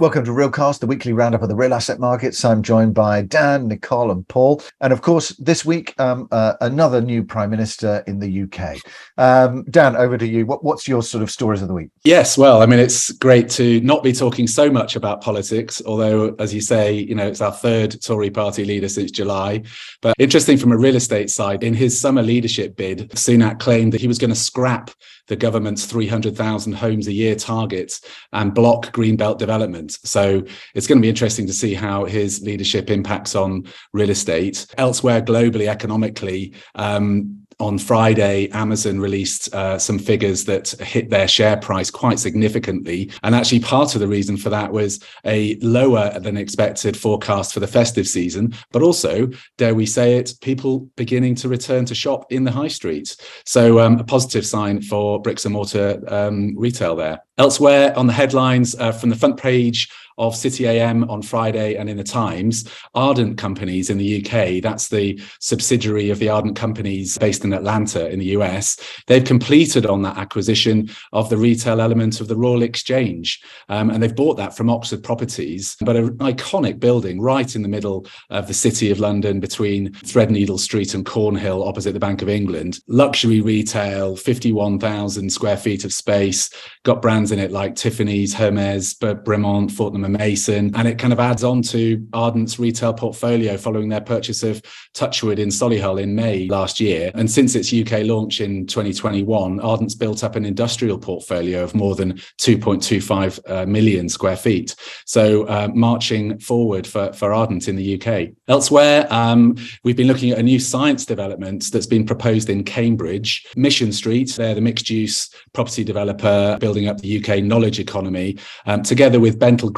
Welcome to Realcast, the weekly roundup of the real asset markets. I'm joined by Dan, Nicole, and Paul. And of course, this week, um, uh, another new Prime Minister in the UK. Um, Dan, over to you. What, what's your sort of stories of the week? Yes, well, I mean, it's great to not be talking so much about politics, although, as you say, you know, it's our third Tory party leader since July. But interesting from a real estate side, in his summer leadership bid, Sunak claimed that he was going to scrap the government's 300,000 homes a year target and block greenbelt development. So it's going to be interesting to see how his leadership impacts on real estate. Elsewhere globally, economically, um, on Friday, Amazon released uh, some figures that hit their share price quite significantly. And actually, part of the reason for that was a lower than expected forecast for the festive season, but also, dare we say it, people beginning to return to shop in the high streets. So, um, a positive sign for bricks and mortar um, retail there. Elsewhere on the headlines uh, from the front page of City AM on Friday and in the Times, Ardent Companies in the UK, that's the subsidiary of the Ardent Companies based in Atlanta in the US, they've completed on that acquisition of the retail element of the Royal Exchange. Um, and they've bought that from Oxford Properties, but an iconic building right in the middle of the City of London between Threadneedle Street and Cornhill opposite the Bank of England. Luxury retail, 51,000 square feet of space, got brands in it like Tiffany's, Hermes, Bremont, Fortnum Mason, and it kind of adds on to Ardent's retail portfolio following their purchase of Touchwood in Solihull in May last year. And since its UK launch in 2021, Ardent's built up an industrial portfolio of more than 2.25 uh, million square feet. So uh, marching forward for, for Ardent in the UK. Elsewhere, um, we've been looking at a new science development that's been proposed in Cambridge. Mission Street, they're the mixed use property developer building up the UK knowledge economy, um, together with Bentle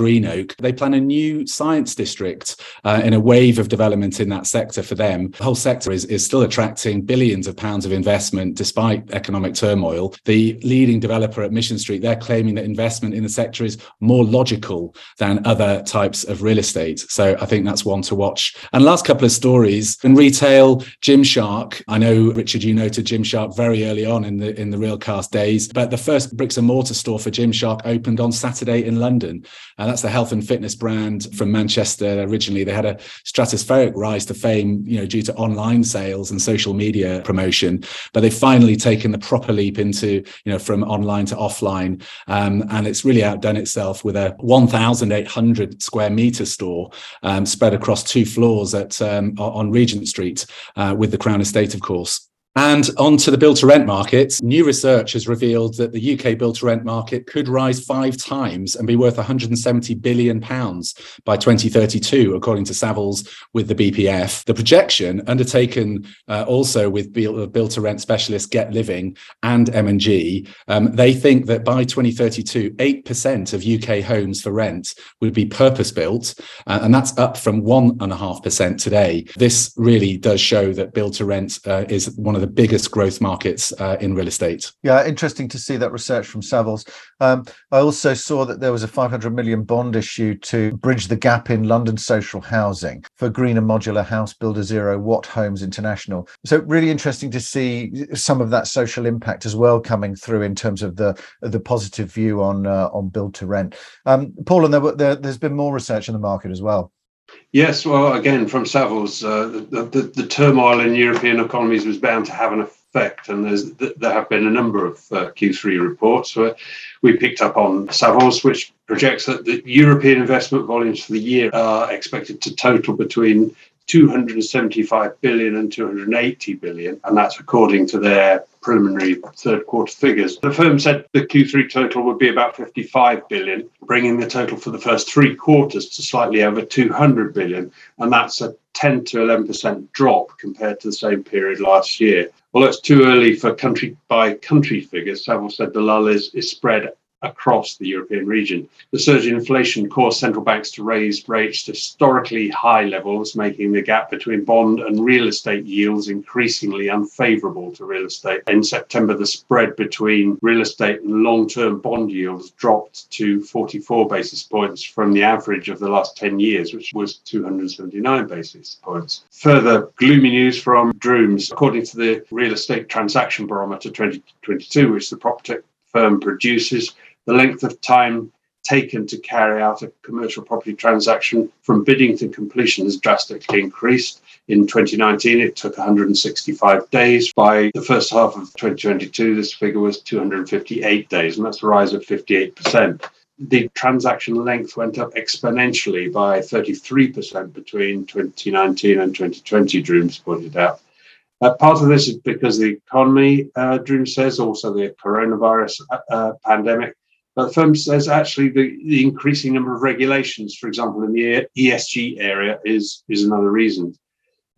They plan a new science district uh, in a wave of development in that sector for them. The whole sector is, is still attracting billions of pounds of investment despite economic turmoil. The leading developer at Mission Street, they're claiming that investment in the sector is more logical than other types of real estate. So I think that's one to watch and last couple of stories in retail, Gymshark. I know Richard, you noted Gymshark very early on in the in the Realcast days, but the first bricks and mortar store for Gymshark opened on Saturday in London, and that's the health and fitness brand from Manchester. Originally, they had a stratospheric rise to fame, you know, due to online sales and social media promotion, but they've finally taken the proper leap into you know from online to offline, um, and it's really outdone itself with a 1,800 square meter store um, spread across two floors floors at um, on Regent Street uh, with the Crown Estate, of course. And on to the build to rent market. New research has revealed that the UK build to rent market could rise five times and be worth 170 billion pounds by 2032, according to Savills with the BPF. The projection, undertaken uh, also with build to rent specialist Get Living and M&G, um, they think that by 2032, 8% of UK homes for rent would be purpose built, uh, and that's up from 1.5% today. This really does show that build to rent uh, is one of the biggest growth markets uh, in real estate. Yeah, interesting to see that research from Savills. Um, I also saw that there was a 500 million bond issue to bridge the gap in London social housing for green and modular house builder Zero Watt Homes International. So really interesting to see some of that social impact as well coming through in terms of the the positive view on uh, on build to rent. Um, Paul, and there, there, there's been more research in the market as well. Yes, well, again, from Savills, uh, the, the, the, turmoil in European economies was bound to have an effect, and there have been a number of uh, Q3 reports where we picked up on Savills, which projects that the European investment volumes for the year are expected to total between 275 billion and 280 billion, and that's according to their preliminary third quarter figures. The firm said the Q3 total would be about 55 billion, bringing the total for the first three quarters to slightly over 200 billion, and that's a 10 to 11% drop compared to the same period last year. Well, it's too early for country by country figures. Savills said the lull is, is spread across the European region. The surge in inflation caused central banks to raise rates to historically high levels, making the gap between bond and real estate yields increasingly unfavorable to real estate. In September, the spread between real estate and long term bond yields dropped to 44 basis points from the average of the last 10 years, which was 279 basis points. Further gloomy news from Drooms. According to the Real Estate Transaction Barometer 2022, which the PropTech firm produces, the length of time taken to carry out a commercial property transaction from bidding to completion has drastically increased. In 2019, it took 165 days. By the first half of 2022, this figure was 258 days, and that's a rise of 58%. The transaction length went up exponentially by 33% between 2019 and 2020, Drooms pointed out. Uh, part of this is because the economy, uh, Droom says, also the coronavirus uh, uh, pandemic. But firm says actually the, the increasing number of regulations, for example, in the ESG area, is, is another reason.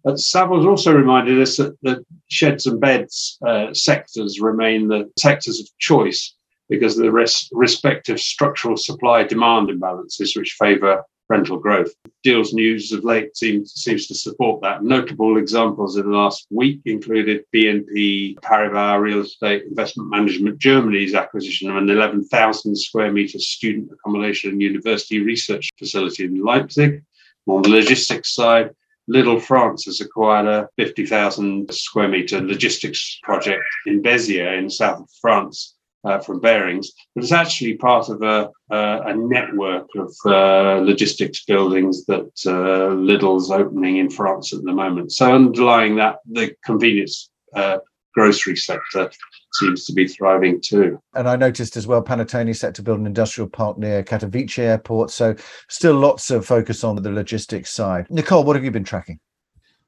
But Savills also reminded us that the sheds and beds uh, sectors remain the sectors of choice because of the res- respective structural supply demand imbalances which favour rental growth. Deals news of late seems, seems to support that. Notable examples in the last week included BNP Paribas Real Estate Investment Management Germany's acquisition of an 11,000 square metre student accommodation and university research facility in Leipzig. On the logistics side, Lidl France has acquired a 50,000 square metre logistics project in Béziers in south of France uh, from Barings, but it's actually part of a, uh, a network of uh, logistics buildings that uh, Lidl's opening in France at the moment. So underlying that, the convenience uh, grocery sector seems to be thriving too. And I noticed as well, Panattoni set to build an industrial park near Katowice Airport. So still lots of focus on the logistics side. Nicole, what have you been tracking?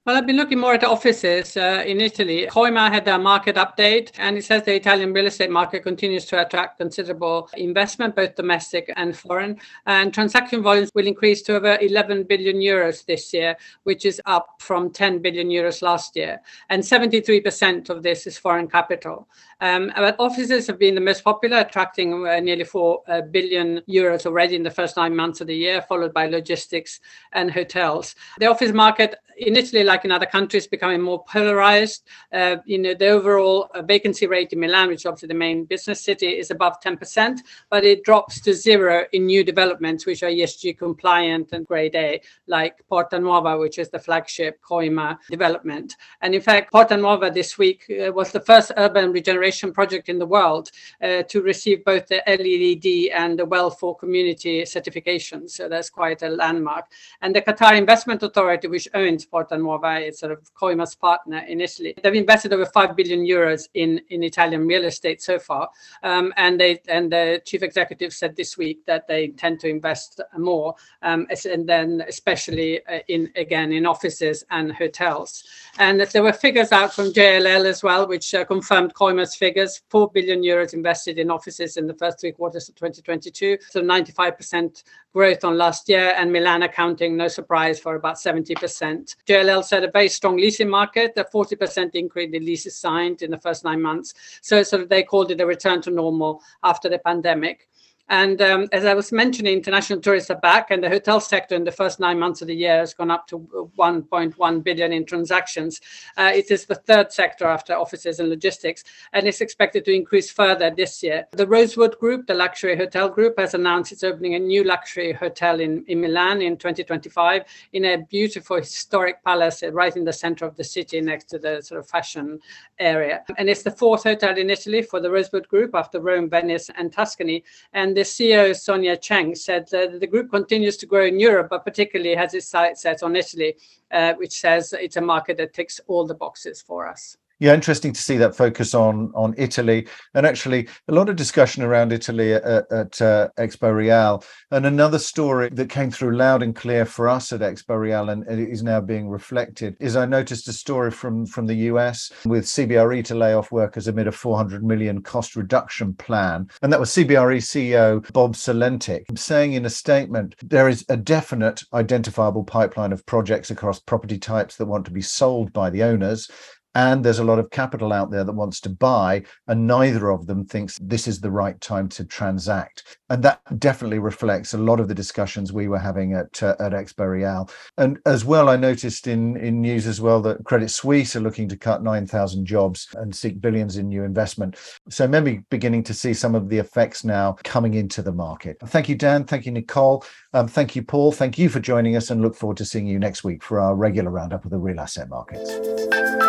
Well, I've been looking more at offices uh, in Italy. Coima had their market update, and it says the Italian real estate market continues to attract considerable investment, both domestic and foreign. And transaction volumes will increase to over 11 billion euros this year, which is up from 10 billion euros last year. And 73% of this is foreign capital. Um, but offices have been the most popular, attracting uh, nearly 4 uh, billion euros already in the first nine months of the year, followed by logistics and hotels. The office market in Italy, like in other countries, becoming more polarized. Uh, you know, the overall uh, vacancy rate in Milan, which is obviously the main business city, is above 10%, but it drops to zero in new developments, which are ESG compliant and grade A, like Porta Nuova, which is the flagship Coima development. And in fact, Porta Nuova this week uh, was the first urban regeneration project in the world uh, to receive both the LEED and the Well for Community certification. So that's quite a landmark. And the Qatar Investment Authority, which owns Porta Nuova, it's sort of Coima's partner in Italy. They've invested over five billion euros in in Italian real estate so far, um, and they and the chief executive said this week that they intend to invest more, um, and then especially uh, in again in offices and hotels. And there were figures out from JLL as well, which uh, confirmed Coima's figures: four billion euros invested in offices in the first three quarters of 2022, so 95 percent growth on last year, and Milan accounting, no surprise, for about 70%. JLL said a very strong leasing market, a 40% increase in leases signed in the first nine months. So sort of they called it a return to normal after the pandemic. And um, as I was mentioning, international tourists are back, and the hotel sector in the first nine months of the year has gone up to 1.1 billion in transactions. Uh, it is the third sector after offices and logistics, and it's expected to increase further this year. The Rosewood Group, the luxury hotel group, has announced it's opening a new luxury hotel in, in Milan in 2025 in a beautiful historic palace right in the center of the city next to the sort of fashion area. And it's the fourth hotel in Italy for the Rosewood Group after Rome, Venice, and Tuscany. And the CEO, Sonia Cheng, said that the group continues to grow in Europe, but particularly has its sights set on Italy, uh, which says it's a market that ticks all the boxes for us. Yeah, interesting to see that focus on on Italy, and actually a lot of discussion around Italy at, at uh, Expo Real. And another story that came through loud and clear for us at Expo Real, and it is now being reflected, is I noticed a story from from the US with CBRE to lay off workers amid a 400 million cost reduction plan, and that was CBRE CEO Bob Sulentic saying in a statement there is a definite identifiable pipeline of projects across property types that want to be sold by the owners and there's a lot of capital out there that wants to buy and neither of them thinks this is the right time to transact. And that definitely reflects a lot of the discussions we were having at uh, at Expo Real. And as well I noticed in in news as well that Credit Suisse are looking to cut 9000 jobs and seek billions in new investment. So maybe beginning to see some of the effects now coming into the market. Thank you Dan. Thank you Nicole. Um, thank you Paul. Thank you for joining us and look forward to seeing you next week for our regular roundup of the real asset markets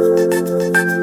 Thank you.